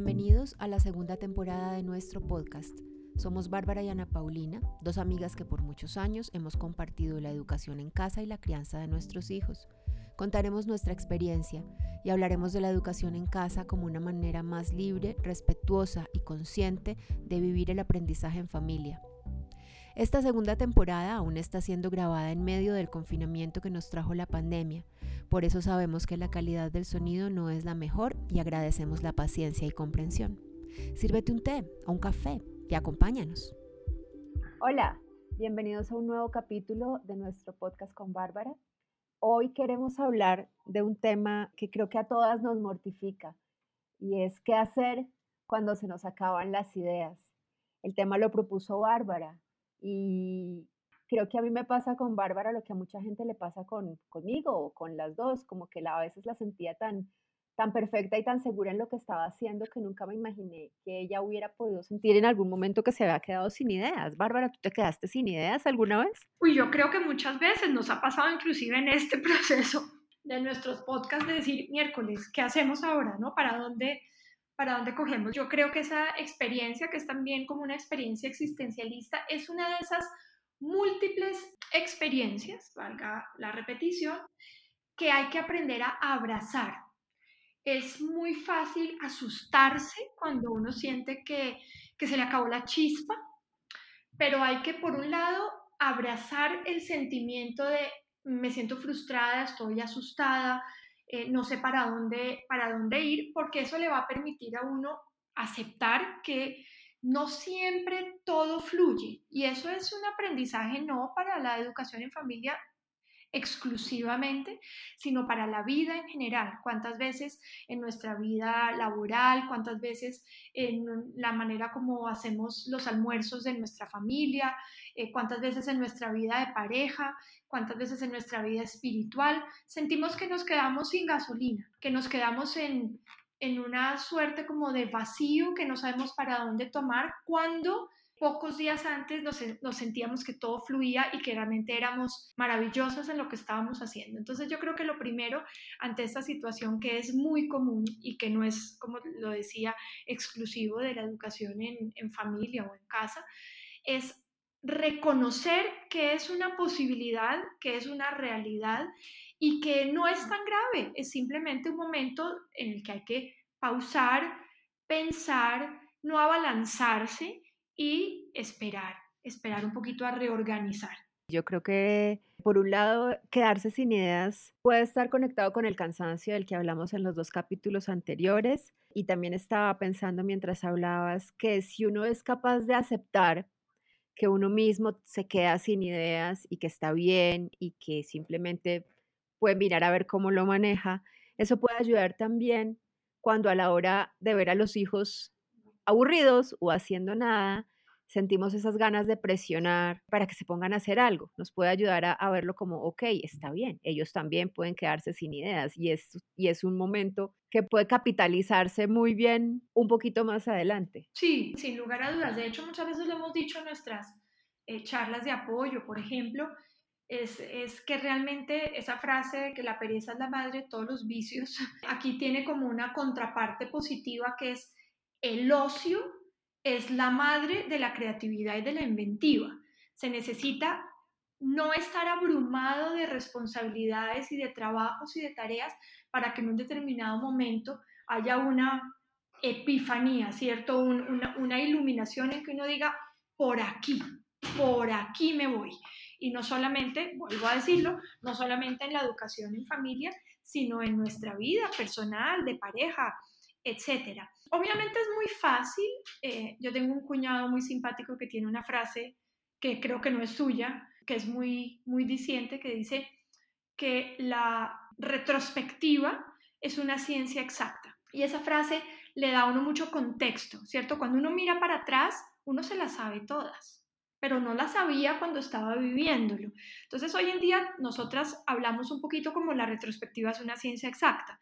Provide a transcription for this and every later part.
Bienvenidos a la segunda temporada de nuestro podcast. Somos Bárbara y Ana Paulina, dos amigas que por muchos años hemos compartido la educación en casa y la crianza de nuestros hijos. Contaremos nuestra experiencia y hablaremos de la educación en casa como una manera más libre, respetuosa y consciente de vivir el aprendizaje en familia. Esta segunda temporada aún está siendo grabada en medio del confinamiento que nos trajo la pandemia, por eso sabemos que la calidad del sonido no es la mejor y agradecemos la paciencia y comprensión. Sírvete un té o un café y acompáñanos. Hola, bienvenidos a un nuevo capítulo de nuestro podcast con Bárbara. Hoy queremos hablar de un tema que creo que a todas nos mortifica y es qué hacer cuando se nos acaban las ideas. El tema lo propuso Bárbara y creo que a mí me pasa con Bárbara lo que a mucha gente le pasa con, conmigo o con las dos, como que a veces la sentía tan, tan perfecta y tan segura en lo que estaba haciendo que nunca me imaginé que ella hubiera podido sentir en algún momento que se había quedado sin ideas. Bárbara, ¿tú te quedaste sin ideas alguna vez? Uy, yo creo que muchas veces nos ha pasado inclusive en este proceso de nuestros podcasts de decir miércoles, ¿qué hacemos ahora? ¿No? ¿Para dónde? para dónde cogemos. Yo creo que esa experiencia, que es también como una experiencia existencialista, es una de esas múltiples experiencias, valga la repetición, que hay que aprender a abrazar. Es muy fácil asustarse cuando uno siente que, se le acabó la chispa, pero hay que, por un lado, abrazar el sentimiento de me siento frustrada, estoy asustada, eh, no sé para dónde, para dónde ir, porque eso le va a permitir a uno aceptar que no siempre todo fluye y eso es un aprendizaje no para la educación en familia exclusivamente, sino para la vida en general. Cuántas veces en nuestra vida laboral, cuántas veces en la manera como hacemos los almuerzos de nuestra familia, eh, cuántas veces en nuestra vida de pareja, cuántas veces en nuestra vida espiritual, sentimos que nos quedamos sin gasolina, que nos quedamos en, en una suerte como de vacío que no sabemos para dónde tomar cuando pocos días antes nos, sentíamos que todo fluía y que realmente éramos maravillosos en lo que estábamos haciendo. Entonces yo creo que lo primero ante esta situación que es muy común y que no es, como lo decía, exclusivo de la educación en, familia o en casa, es reconocer que es una posibilidad, que es una realidad y que no es tan grave, es simplemente un momento en el que hay que pausar, pensar, no abalanzarse y esperar, esperar un poquito a reorganizar. Yo creo que, por un lado, quedarse sin ideas puede estar conectado con el cansancio del que hablamos en los dos capítulos anteriores. Y también estaba pensando mientras hablabas que si uno es capaz de aceptar que uno mismo se queda sin ideas y que está bien y que simplemente puede mirar a ver cómo lo maneja. Eso puede ayudar también cuando a la hora de ver a los hijos aburridos o haciendo nada, sentimos esas ganas de presionar para que se pongan a hacer algo. Nos puede ayudar a, verlo como, ok, está bien, ellos también pueden quedarse sin ideas y es, y es un momento que puede capitalizarse muy bien un poquito más adelante. Sí, sin lugar a dudas. De hecho, muchas veces lo hemos dicho en nuestras eh, charlas de apoyo, por ejemplo, es, que realmente esa frase de que la pereza es la madre de todos los vicios, aquí tiene como una contraparte positiva que es el ocio es la madre de la creatividad y de la inventiva. Se necesita no estar abrumado de responsabilidades y de trabajos y de tareas para que en un determinado momento haya una epifanía, ¿cierto? una, una iluminación en que uno diga, por aquí, por aquí me voy. Y no solamente, vuelvo a decirlo, no solamente en la educación en familia, sino en nuestra vida personal, de pareja, etc. Obviamente es muy fácil. Eh, yo tengo un cuñado muy simpático que tiene una frase que creo que no es suya, que es muy, muy diciente, que dice que la retrospectiva es una ciencia exacta. Y esa frase le da a uno mucho contexto, ¿cierto? Cuando uno mira para atrás, uno se las sabe todas pero no la sabía cuando estaba viviéndolo. Entonces, hoy en día, nosotras hablamos un poquito como la retrospectiva es una ciencia exacta.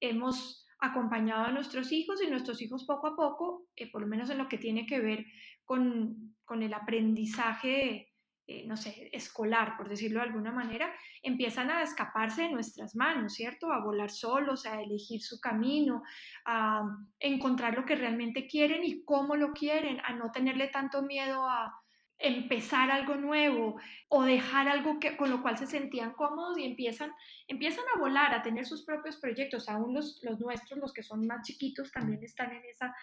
Hemos acompañado a nuestros hijos y nuestros hijos poco a poco, eh, por lo menos en lo que tiene que ver con, con el aprendizaje eh, no sé, escolar, por decirlo de alguna manera, empiezan a escaparse de nuestras manos, ¿cierto? A volar solos, a elegir su camino, a encontrar lo que realmente quieren y cómo lo quieren, a no tenerle tanto miedo a empezar algo nuevo o dejar algo que, con lo cual se sentían cómodos y empiezan, empiezan a volar, a tener sus propios proyectos. Aún los, los nuestros, los que son más chiquitos, también están en esa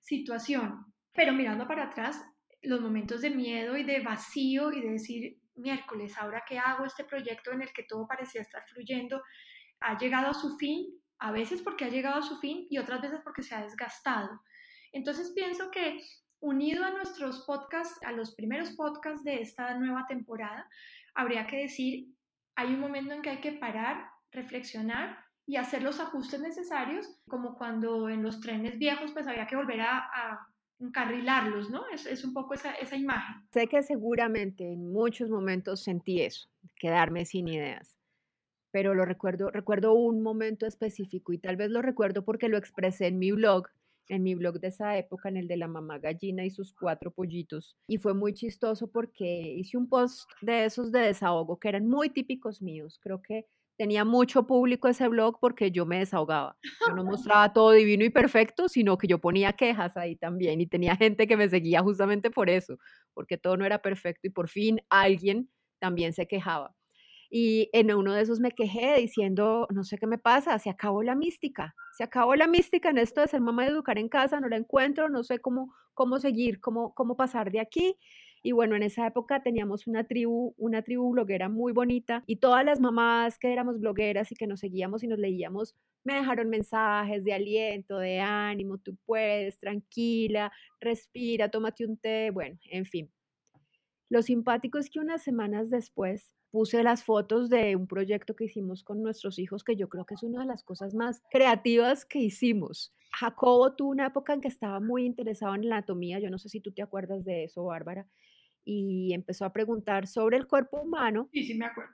situación. Pero mirando para atrás, los momentos de miedo y de vacío y de decir, miércoles, ahora que hago este proyecto en el que todo parecía estar fluyendo, ha llegado a su fin, a veces porque ha llegado a su fin y otras veces porque se ha desgastado. Entonces pienso que unido a nuestros podcasts, a los primeros podcasts de esta nueva temporada, habría que decir, hay un momento en que hay que parar, reflexionar y hacer los ajustes necesarios, como cuando en los trenes viejos pues había que volver a, encarrilarlos, ¿no? Es, es un poco esa, esa, imagen. Sé que seguramente en muchos momentos sentí eso, quedarme sin ideas, pero lo recuerdo, recuerdo un momento específico y tal vez lo recuerdo porque lo expresé en mi blog, en mi blog de esa época, en el de la mamá gallina y sus cuatro pollitos. Y fue muy chistoso porque hice un post de esos de desahogo que eran muy típicos míos. Creo que tenía mucho público ese blog porque yo me desahogaba. Yo no mostraba todo divino y perfecto, sino que yo ponía quejas ahí también y tenía gente que me seguía justamente por eso, porque todo no era perfecto y por fin alguien también se quejaba. Y en uno de esos me quejé diciendo, no sé qué me pasa, se acabó la mística, se acabó la mística en esto de ser mamá y educar en casa, no la encuentro, no sé cómo, cómo seguir, cómo, cómo pasar de aquí. Y bueno, en esa época teníamos una tribu, una tribu bloguera muy bonita y todas las mamás que éramos blogueras y que nos seguíamos y nos leíamos me dejaron mensajes de aliento, de ánimo, tú puedes, tranquila, respira, tómate un té, bueno, en fin. Lo simpático es que unas semanas después puse las fotos de un proyecto que hicimos con nuestros hijos, que yo creo que es una de las cosas más creativas que hicimos. Jacobo tuvo una época en que estaba muy interesado en la anatomía, yo no sé si tú te acuerdas de eso, Bárbara, y empezó a preguntar sobre el cuerpo humano. Sí, sí, me acuerdo.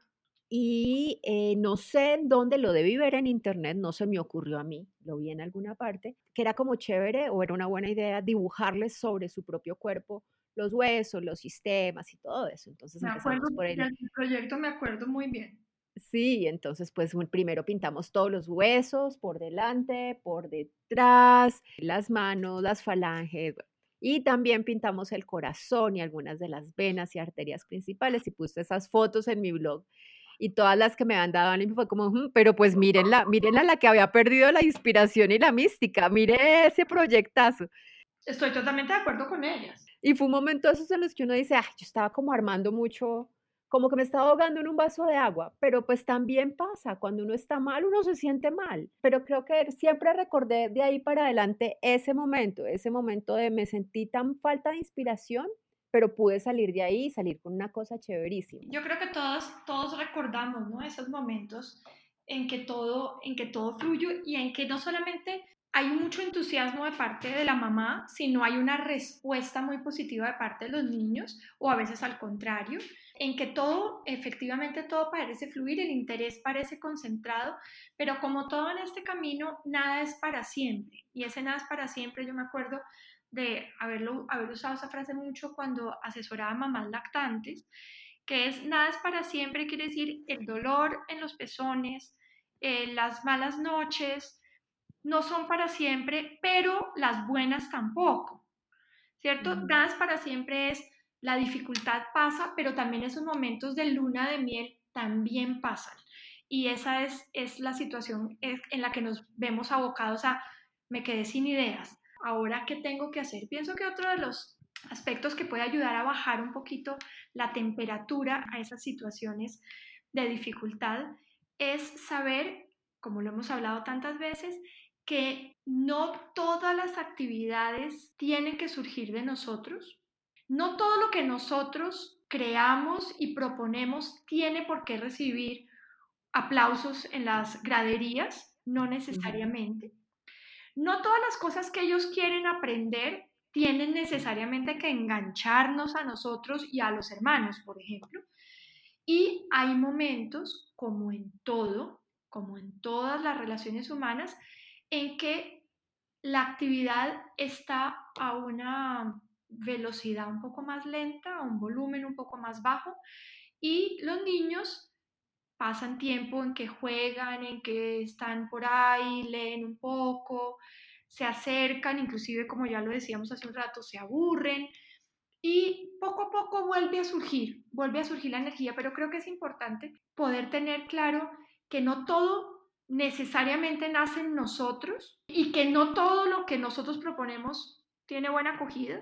Y eh, no sé en dónde lo debí ver en internet, no se me ocurrió a mí, lo vi en alguna parte, que era como chévere o era una buena idea dibujarles sobre su propio cuerpo los huesos, los sistemas y todo eso. Entonces me acuerdo por el proyecto, me acuerdo muy bien. Sí, entonces pues primero pintamos todos los huesos por delante, por detrás, las manos, las falanges, y también pintamos el corazón y algunas de las venas y arterias principales y puse esas fotos en mi blog. Y todas las que me han dado ánimo fue como, pero pues mírenla, mírenla la que había perdido la inspiración y la mística, mire ese proyectazo. Estoy totalmente de acuerdo con ellas. Y fue un momento esos en los que uno dice, ah, yo estaba como armando mucho como que me estaba ahogando en un vaso de agua, pero pues también pasa, cuando uno está mal, uno se siente mal, pero creo que siempre recordé de ahí para adelante ese momento, ese momento de me sentí tan falta de inspiración, pero pude salir de ahí y salir con una cosa chéverísima. Yo creo que todos, todos recordamos, ¿no? Esos momentos en que todo, en que todo fluye y en que no solamente hay mucho entusiasmo de parte de la mamá, sino hay una respuesta muy positiva de parte de los niños, o a veces al contrario, en que todo, efectivamente todo parece fluir, el interés parece concentrado, pero como todo en este camino, nada es para siempre. Y ese nada es para siempre, yo me acuerdo de haberlo, haber usado esa frase mucho cuando asesoraba a mamás lactantes, que es nada es para siempre, quiere decir el dolor en los pezones, eh, las malas noches, no son para siempre, pero las buenas tampoco, ¿cierto? Es para siempre es la dificultad pasa, pero también esos momentos de luna de miel también pasan. Y esa es, es la situación en la que nos vemos abocados a, me quedé sin ideas, ahora qué tengo que hacer. Pienso que otro de los aspectos que puede ayudar a bajar un poquito la temperatura a esas situaciones de dificultad es saber, como lo hemos hablado tantas veces, que no todas las actividades tienen que surgir de nosotros. No todo lo que nosotros creamos y proponemos tiene por qué recibir aplausos en las graderías, no necesariamente. No todas las cosas que ellos quieren aprender tienen necesariamente que engancharnos a nosotros y a los hermanos, por ejemplo. Y hay momentos, como en todo, como en todas las relaciones humanas, en que la actividad está a una velocidad un poco más lenta, a un volumen un poco más bajo, y los niños pasan tiempo en que juegan, en que están por ahí, leen un poco, se acercan, inclusive como ya lo decíamos hace un rato, se aburren y poco a poco vuelve a surgir, vuelve a surgir la energía, pero creo que es importante poder tener claro que no todo necesariamente nace en nosotros y que no todo lo que nosotros proponemos tiene buena acogida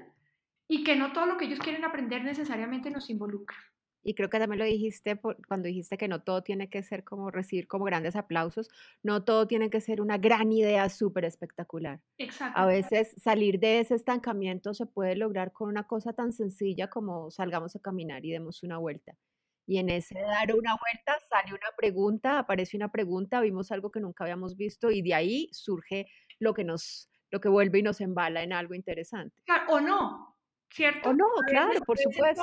y que no todo lo que ellos quieren aprender necesariamente nos involucra. Y creo que también lo dijiste cuando dijiste que no todo tiene que ser como recibir como grandes aplausos, no todo tiene que ser una gran idea súper espectacular. Exacto. A veces salir de ese estancamiento se puede lograr con una cosa tan sencilla como salgamos a caminar y demos una vuelta. Y en ese dar una vuelta sale una pregunta, aparece una pregunta, vimos algo que nunca habíamos visto y de ahí surge lo que nos, lo que vuelve y nos embala en algo interesante. Claro, o no, ¿cierto? O no, claro, por supuesto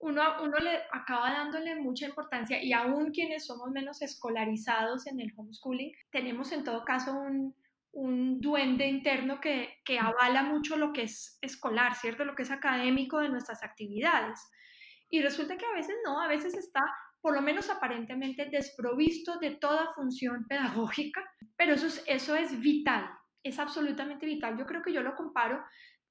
uno, uno le acaba dándole mucha importancia y aún quienes somos menos escolarizados en el homeschooling, tenemos en todo caso un, un duende interno que, que, avala mucho lo que es escolar, ¿cierto? Lo que es académico de nuestras actividades. Y resulta que a veces no, a veces está por lo menos aparentemente desprovisto de toda función pedagógica, pero eso es, eso es vital, es absolutamente vital. Yo creo que yo lo comparo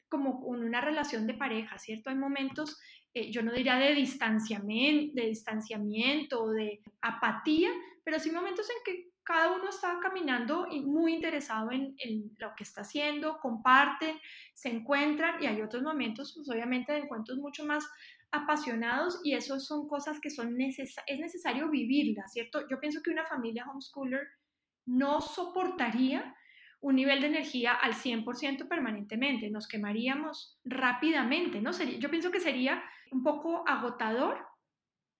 como con una relación de pareja, ¿cierto? Hay momentos eh, yo no diría de distanciamiento, de distanciamiento de apatía, pero sí momentos en que cada uno está caminando muy interesado en, lo que está haciendo, comparten, se encuentran y hay otros momentos, pues obviamente de encuentros mucho más apasionados y eso son cosas que son es necesario vivirlas, ¿cierto? Yo pienso que una familia homeschooler no soportaría un nivel de energía al 100% permanentemente, nos quemaríamos rápidamente, ¿no? yo pienso que sería un poco agotador.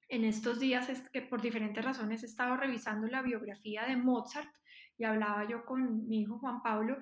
En estos días, que por diferentes razones he estado revisando la biografía de Mozart y hablaba yo con mi hijo Juan Pablo.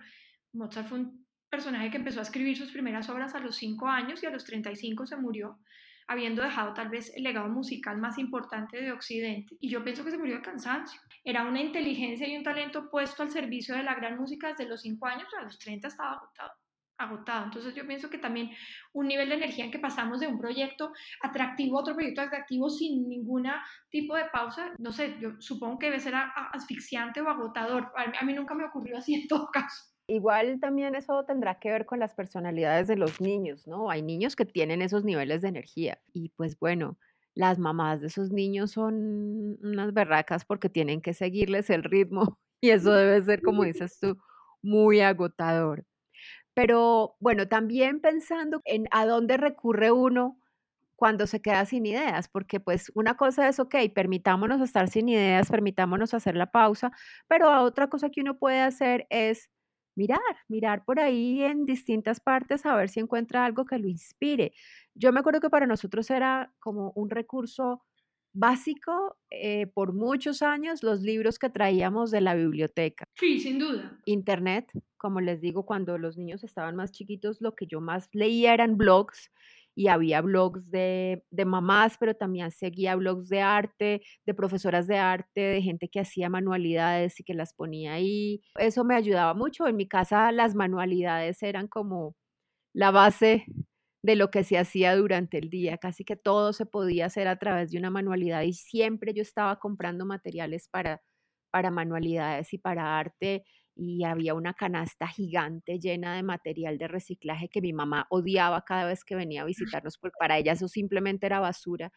Mozart fue un personaje que empezó a escribir sus primeras obras a los 5 años y a los 35 se murió habiendo dejado tal vez el legado musical más importante de Occidente. Y yo pienso que se murió de cansancio. Era una inteligencia y un talento puesto al servicio de la gran música desde los 5 años, a los 30 estaba agotado agotado. Entonces yo pienso que también un nivel de energía en que pasamos de un proyecto atractivo a otro proyecto atractivo sin ningún tipo de pausa, no sé, yo supongo que debe ser asfixiante o agotador. A mí nunca me ocurrió así en todo caso. Igual también eso tendrá que ver con las personalidades de los niños, ¿no? Hay niños que tienen esos niveles de energía y pues bueno, las mamás de esos niños son unas berracas porque tienen que seguirles el ritmo y eso debe ser, como dices tú, muy agotador. Pero bueno, también pensando en a dónde recurre uno cuando se queda sin ideas, porque pues una cosa es, ok, permitámonos estar sin ideas, permitámonos hacer la pausa, pero otra cosa que uno puede hacer es mirar, mirar por ahí en distintas partes a ver si encuentra algo que lo inspire. Yo me acuerdo que para nosotros era como un recurso básico eh, por muchos años los libros que traíamos de la biblioteca. Sí, sin duda. Internet, como les digo, cuando los niños estaban más chiquitos, lo que yo más leía eran blogs y había blogs de, mamás, pero también seguía blogs de arte, de profesoras de arte, de gente que hacía manualidades y que las ponía ahí. Eso me ayudaba mucho. En mi casa las manualidades eran como la base de lo que se hacía durante el día. Casi que todo se podía hacer a través de una manualidad y siempre yo estaba comprando materiales para, para manualidades y para arte y había una canasta gigante llena de material de reciclaje que mi mamá odiaba cada vez que venía a visitarnos, porque para ella eso simplemente era basura,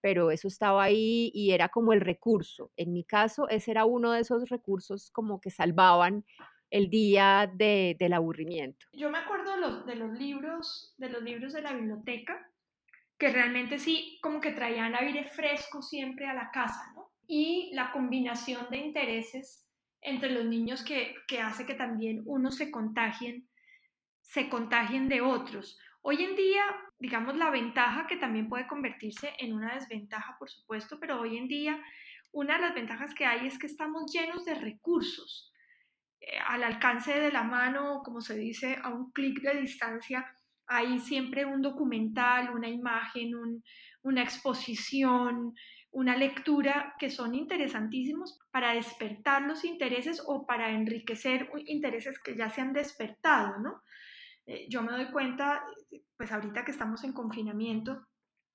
pero eso estaba ahí y era como el recurso. En mi caso, ese era uno de esos recursos como que salvaban el día de, del aburrimiento. Yo me acuerdo de los, de los libros, de los libros de la biblioteca, que realmente sí, como que traían aire fresco siempre a la casa, ¿no? Y la combinación de intereses entre los niños que, hace que también unos se contagien, se contagien de otros. Hoy en día, digamos, la ventaja que también puede convertirse en una desventaja, por supuesto, pero hoy en día una de las ventajas que hay es que estamos llenos de recursos eh, al alcance de la mano, como se dice, a un clic de distancia. Hay siempre un documental, una imagen, una exposición, una lectura que son interesantísimos para despertar los intereses o para enriquecer intereses que ya se han despertado, ¿no? Eh, yo me doy cuenta, pues ahorita que estamos en confinamiento,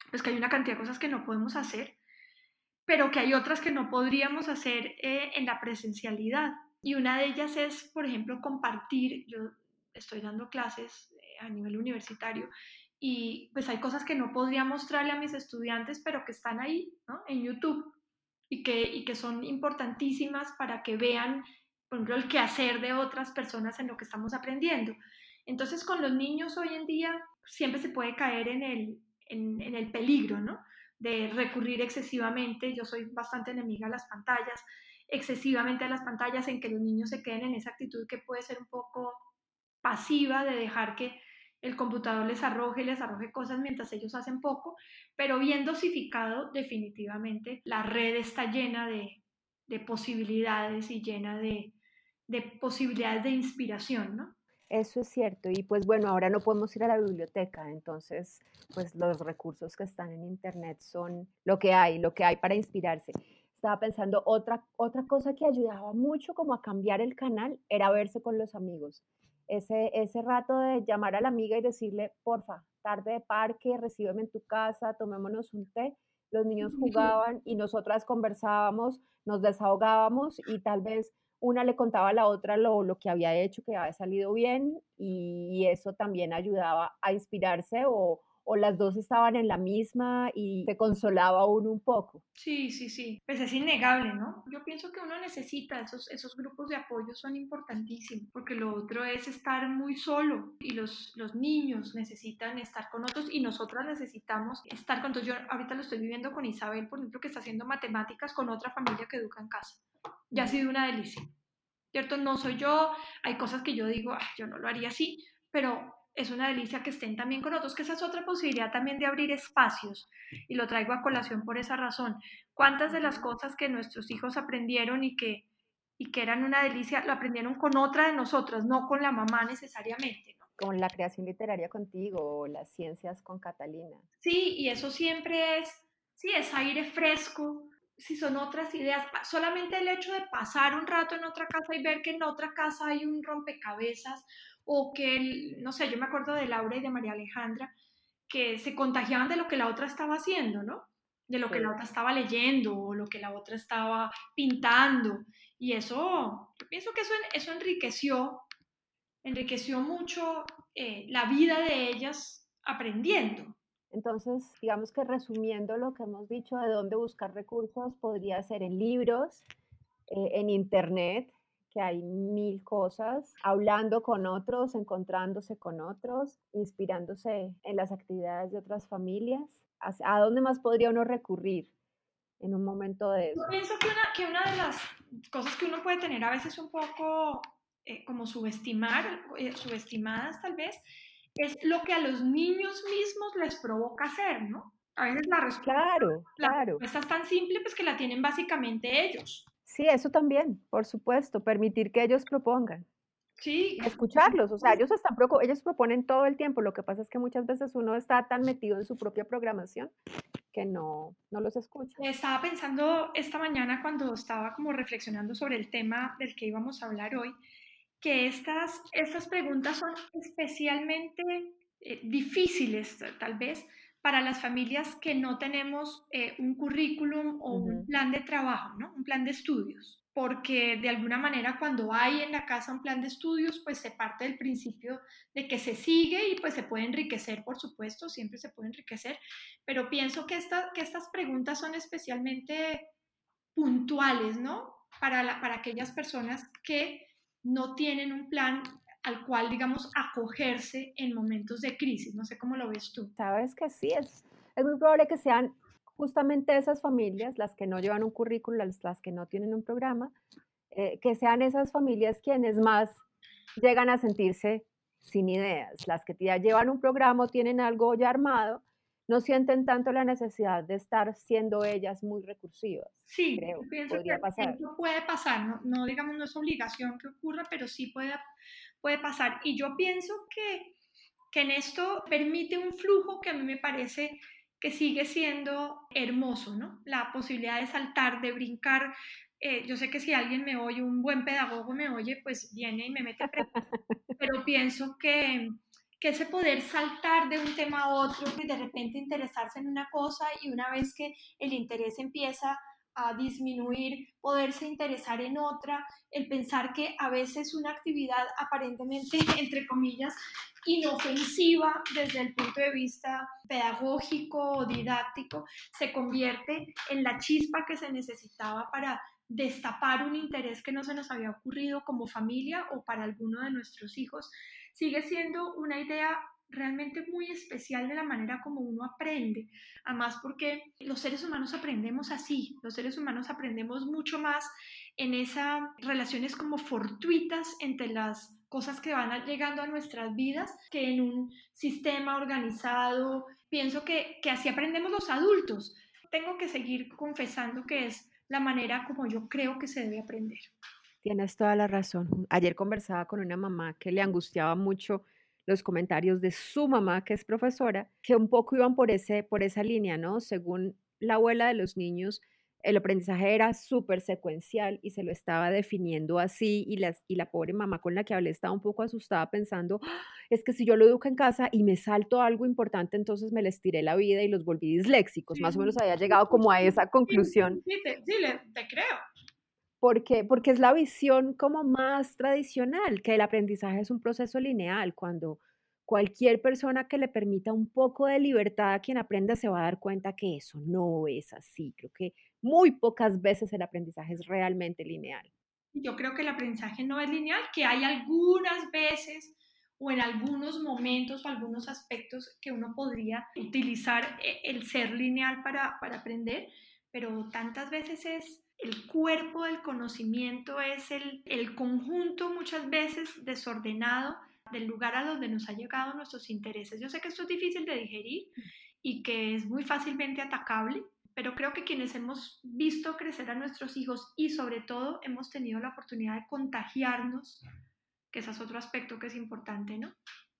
pues que hay una cantidad de cosas que no podemos hacer, pero que hay otras que no podríamos hacer eh, en la presencialidad. Y una de ellas es, por ejemplo, compartir. Yo estoy dando clases eh, a nivel universitario y pues hay cosas que no podría mostrarle a mis estudiantes, pero que están ahí, ¿no? En YouTube y que, y que son importantísimas para que vean, por ejemplo, el quehacer de otras personas en lo que estamos aprendiendo. Entonces, con los niños hoy en día siempre se puede caer en el, en, el peligro, ¿no? De recurrir excesivamente. Yo soy bastante enemiga a las pantallas, excesivamente a las pantallas, en que los niños se queden en esa actitud que puede ser un poco pasiva de dejar que el computador les arroje, les arroje cosas mientras ellos hacen poco, pero bien dosificado, definitivamente la red está llena de, de posibilidades y llena de, de posibilidades de inspiración, ¿no? Eso es cierto. Y pues bueno, ahora no podemos ir a la biblioteca, entonces pues los recursos que están en Internet son lo que hay, lo que hay para inspirarse. Estaba pensando, otra, otra cosa que ayudaba mucho como a cambiar el canal era verse con los amigos ese, ese rato de llamar a la amiga y decirle, porfa, tarde de parque, recíbeme en tu casa, tomémonos un té. Los niños jugaban y nosotras conversábamos, nos desahogábamos y tal vez una le contaba a la otra lo, lo que había hecho, que había salido bien y eso también ayudaba a inspirarse o, o las dos estaban en la misma y te consolaba uno un poco. Sí, sí, sí. Pues es innegable, ¿no? Yo pienso que uno necesita esos, esos grupos de apoyo, son importantísimos, porque lo otro es estar muy solo y los, los niños necesitan estar con otros y nosotras necesitamos estar con otros. Yo ahorita lo estoy viviendo con Isabel, por ejemplo, que está haciendo matemáticas con otra familia que educa en casa. Ya ha sido una delicia. ¿Cierto? No soy yo, hay cosas que yo digo, yo no lo haría así, pero es una delicia que estén también con otros, que esa es otra posibilidad también de abrir espacios y lo traigo a colación por esa razón. ¿Cuántas de las cosas que nuestros hijos aprendieron y que, y que eran una delicia, lo aprendieron con otra de nosotras, no con la mamá necesariamente? ¿no? Con la creación literaria contigo o las ciencias con Catalina. Sí, y eso siempre es, sí, es aire fresco, si son otras ideas, solamente el hecho de pasar un rato en otra casa y ver que en otra casa hay un rompecabezas o que, no sé, yo me acuerdo de Laura y de María Alejandra, que se contagiaban de lo que la otra estaba haciendo, ¿no? De lo que la otra estaba leyendo o lo que la otra estaba pintando. Y eso, yo pienso que eso, eso enriqueció, enriqueció mucho eh, la vida de ellas aprendiendo. Entonces, digamos que resumiendo lo que hemos dicho de dónde buscar recursos, podría ser en libros, eh, en internet, hay mil cosas, hablando con otros, encontrándose con otros, inspirándose en las actividades de otras familias. ¿A dónde más podría uno recurrir en un momento de eso? Yo pienso que una, que una de las cosas que uno puede tener a veces un poco eh, como subestimar, eh, subestimadas tal vez, es lo que a los niños mismos les provoca hacer, ¿no? A veces la respuesta, claro, la claro. respuesta es tan simple pues que la tienen básicamente ellos. Sí, eso también, por supuesto, permitir que ellos propongan. Sí. Escucharlos, o sea, ellos, están, ellos proponen todo el tiempo, lo que pasa es que muchas veces uno está tan metido en su propia programación que no, no los escucha. Estaba pensando esta mañana cuando estaba como reflexionando sobre el tema del que íbamos a hablar hoy, que estas, estas preguntas son especialmente eh, difíciles, tal vez, para las familias que no tenemos eh, un currículum o un plan de trabajo, ¿no? un plan de estudios, porque de alguna manera cuando hay en la casa un plan de estudios, pues se parte del principio de que se sigue y pues se puede enriquecer, por supuesto, siempre se puede enriquecer, pero pienso que, esta, que estas preguntas son especialmente puntuales, ¿no? Para, la, para aquellas personas que no tienen un plan al cual, digamos, acogerse en momentos de crisis. No sé cómo lo ves tú. Sabes que sí, es, es muy probable que sean justamente esas familias, las que no llevan un currículo, las, que no tienen un programa, eh, que sean esas familias quienes más llegan a sentirse sin ideas, las que ya llevan un programa o tienen algo ya armado, no sienten tanto la necesidad de estar siendo ellas muy recursivas. Sí, creo, pienso podría que pasar. puede pasar, no, no, digamos no es obligación que ocurra, pero sí puede, puede pasar. Y yo pienso que, que en esto permite un flujo que a mí me parece que sigue siendo hermoso, ¿no? La posibilidad de saltar, de brincar. Eh, yo sé que si alguien me oye, un buen pedagogo me oye, pues viene y me mete, pero pienso que que ese poder saltar de un tema a otro y de repente interesarse en una cosa y una vez que el interés empieza a disminuir, poderse interesar en otra, el pensar que a veces una actividad aparentemente, entre comillas, inofensiva desde el punto de vista pedagógico o didáctico, se convierte en la chispa que se necesitaba para destapar un interés que no se nos había ocurrido como familia o para alguno de nuestros hijos, sigue siendo una idea realmente muy especial de la manera como uno aprende. Además porque los seres humanos aprendemos así, los seres humanos aprendemos mucho más en esas relaciones como fortuitas entre las cosas que van llegando a nuestras vidas que en un sistema organizado. Pienso que, que así aprendemos los adultos. Tengo que seguir confesando que es la manera como yo creo que se debe aprender. Tienes toda la razón. Ayer conversaba con una mamá que le angustiaba mucho los comentarios de su mamá, que es profesora, que un poco iban por, ese, por esa línea, ¿no? Según la abuela de los niños, el aprendizaje era súper secuencial y se lo estaba definiendo así y, las, y la pobre mamá con la que hablé estaba un poco asustada pensando, ¡Ah! es que si yo lo educo en casa y me salto algo importante, entonces me les tiré la vida y los volví disléxicos. Más o menos había llegado como a esa conclusión. Sí, te creo. Porque, porque es la visión como más tradicional, que el aprendizaje es un proceso lineal, cuando cualquier persona que le permita un poco de libertad a quien aprenda se va a dar cuenta que eso no es así. Creo que muy pocas veces el aprendizaje es realmente lineal. Yo creo que el aprendizaje no es lineal, que hay algunas veces o en algunos momentos o algunos aspectos que uno podría utilizar eh, el ser lineal para, para aprender, pero tantas veces es el cuerpo del conocimiento es el, el, conjunto muchas veces desordenado del lugar a donde nos ha llegado nuestros intereses. Yo sé que esto es difícil de digerir y que es muy fácilmente atacable, pero creo que quienes hemos visto crecer a nuestros hijos y sobre todo hemos tenido la oportunidad de contagiarnos, que ese es otro aspecto que es importante, ¿no?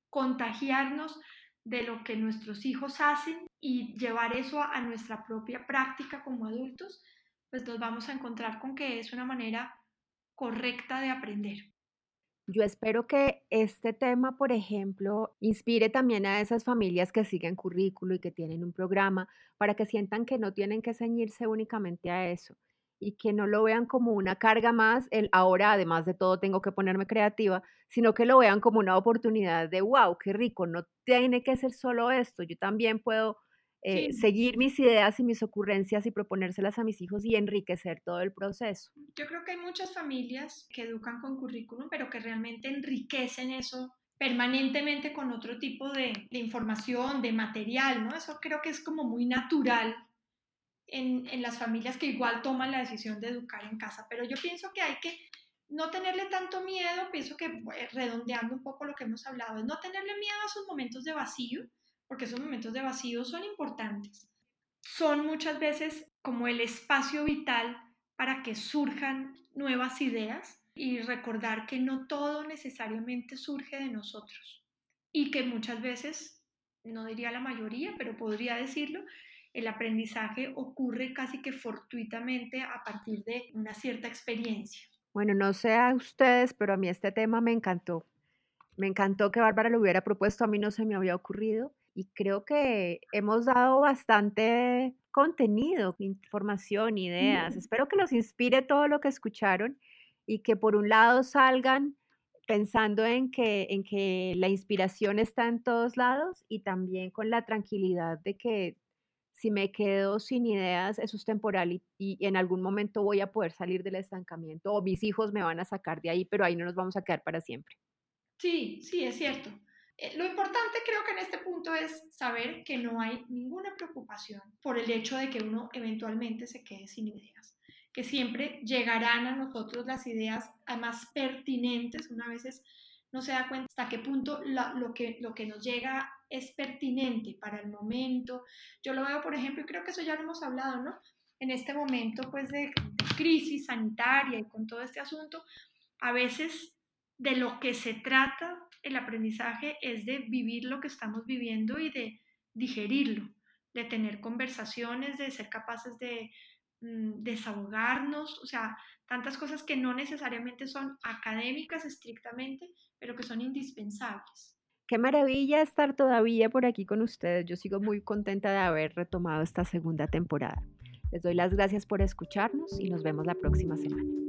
Contagiarnos de lo que nuestros hijos hacen y llevar eso a, a nuestra propia práctica como adultos, pues nos vamos a encontrar con que es una manera correcta de aprender. Yo espero que este tema, por ejemplo, inspire también a esas familias que siguen currículo y que tienen un programa para que sientan que no tienen que ceñirse únicamente a eso y que no lo vean como una carga más, el ahora además de todo tengo que ponerme creativa, sino que lo vean como una oportunidad de, wow, qué rico, no tiene que ser solo esto, yo también puedo eh, seguir mis ideas y mis ocurrencias y proponérselas a mis hijos y enriquecer todo el proceso. Yo creo que hay muchas familias que educan con currículum, pero que realmente enriquecen eso permanentemente con otro tipo de, de información, de material, ¿no? Eso creo que es como muy natural en, en, las familias que igual toman la decisión de educar en casa, pero yo pienso que hay que no tenerle tanto miedo, pienso que eh, redondeando un poco lo que hemos hablado, es no tenerle miedo a esos momentos de vacío, porque esos momentos de vacío son importantes. Son muchas veces como el espacio vital para que surjan nuevas ideas y recordar que no todo necesariamente surge de nosotros y que muchas veces, no diría la mayoría, pero podría decirlo, el aprendizaje ocurre casi que fortuitamente a partir de una cierta experiencia. Bueno, no sé a ustedes, pero a mí este tema me encantó. Me encantó que Bárbara lo hubiera propuesto, a mí no se me había ocurrido y creo que hemos dado bastante contenido, información, ideas. Espero que los inspire todo lo que escucharon y que por un lado salgan pensando en que, en que la inspiración está en todos lados y también con la tranquilidad de que si me quedo sin ideas, eso es temporal y, y, en algún momento voy a poder salir del estancamiento o mis hijos me van a sacar de ahí, pero ahí no nos vamos a quedar para siempre. Sí, sí, es cierto. Eh, lo importante creo que en este punto es saber que no hay ninguna preocupación por el hecho de que uno eventualmente se quede sin ideas, que siempre llegarán a nosotros las ideas más pertinentes, una vez no se da cuenta hasta qué punto lo, que, lo que nos llega es pertinente para el momento. Yo lo veo, por ejemplo, creo que eso ya lo hemos hablado, ¿no? En este momento, pues, de crisis sanitaria y con todo este asunto, a veces de lo que se trata el aprendizaje es de vivir lo que estamos viviendo y de digerirlo, de tener conversaciones, de ser capaces de mm, desahogarnos, o sea, tantas cosas que no necesariamente son académicas estrictamente, pero que son indispensables. Qué maravilla estar todavía por aquí con ustedes. Yo sigo muy contenta de haber retomado esta segunda temporada. Les doy las gracias por escucharnos y nos vemos la próxima semana.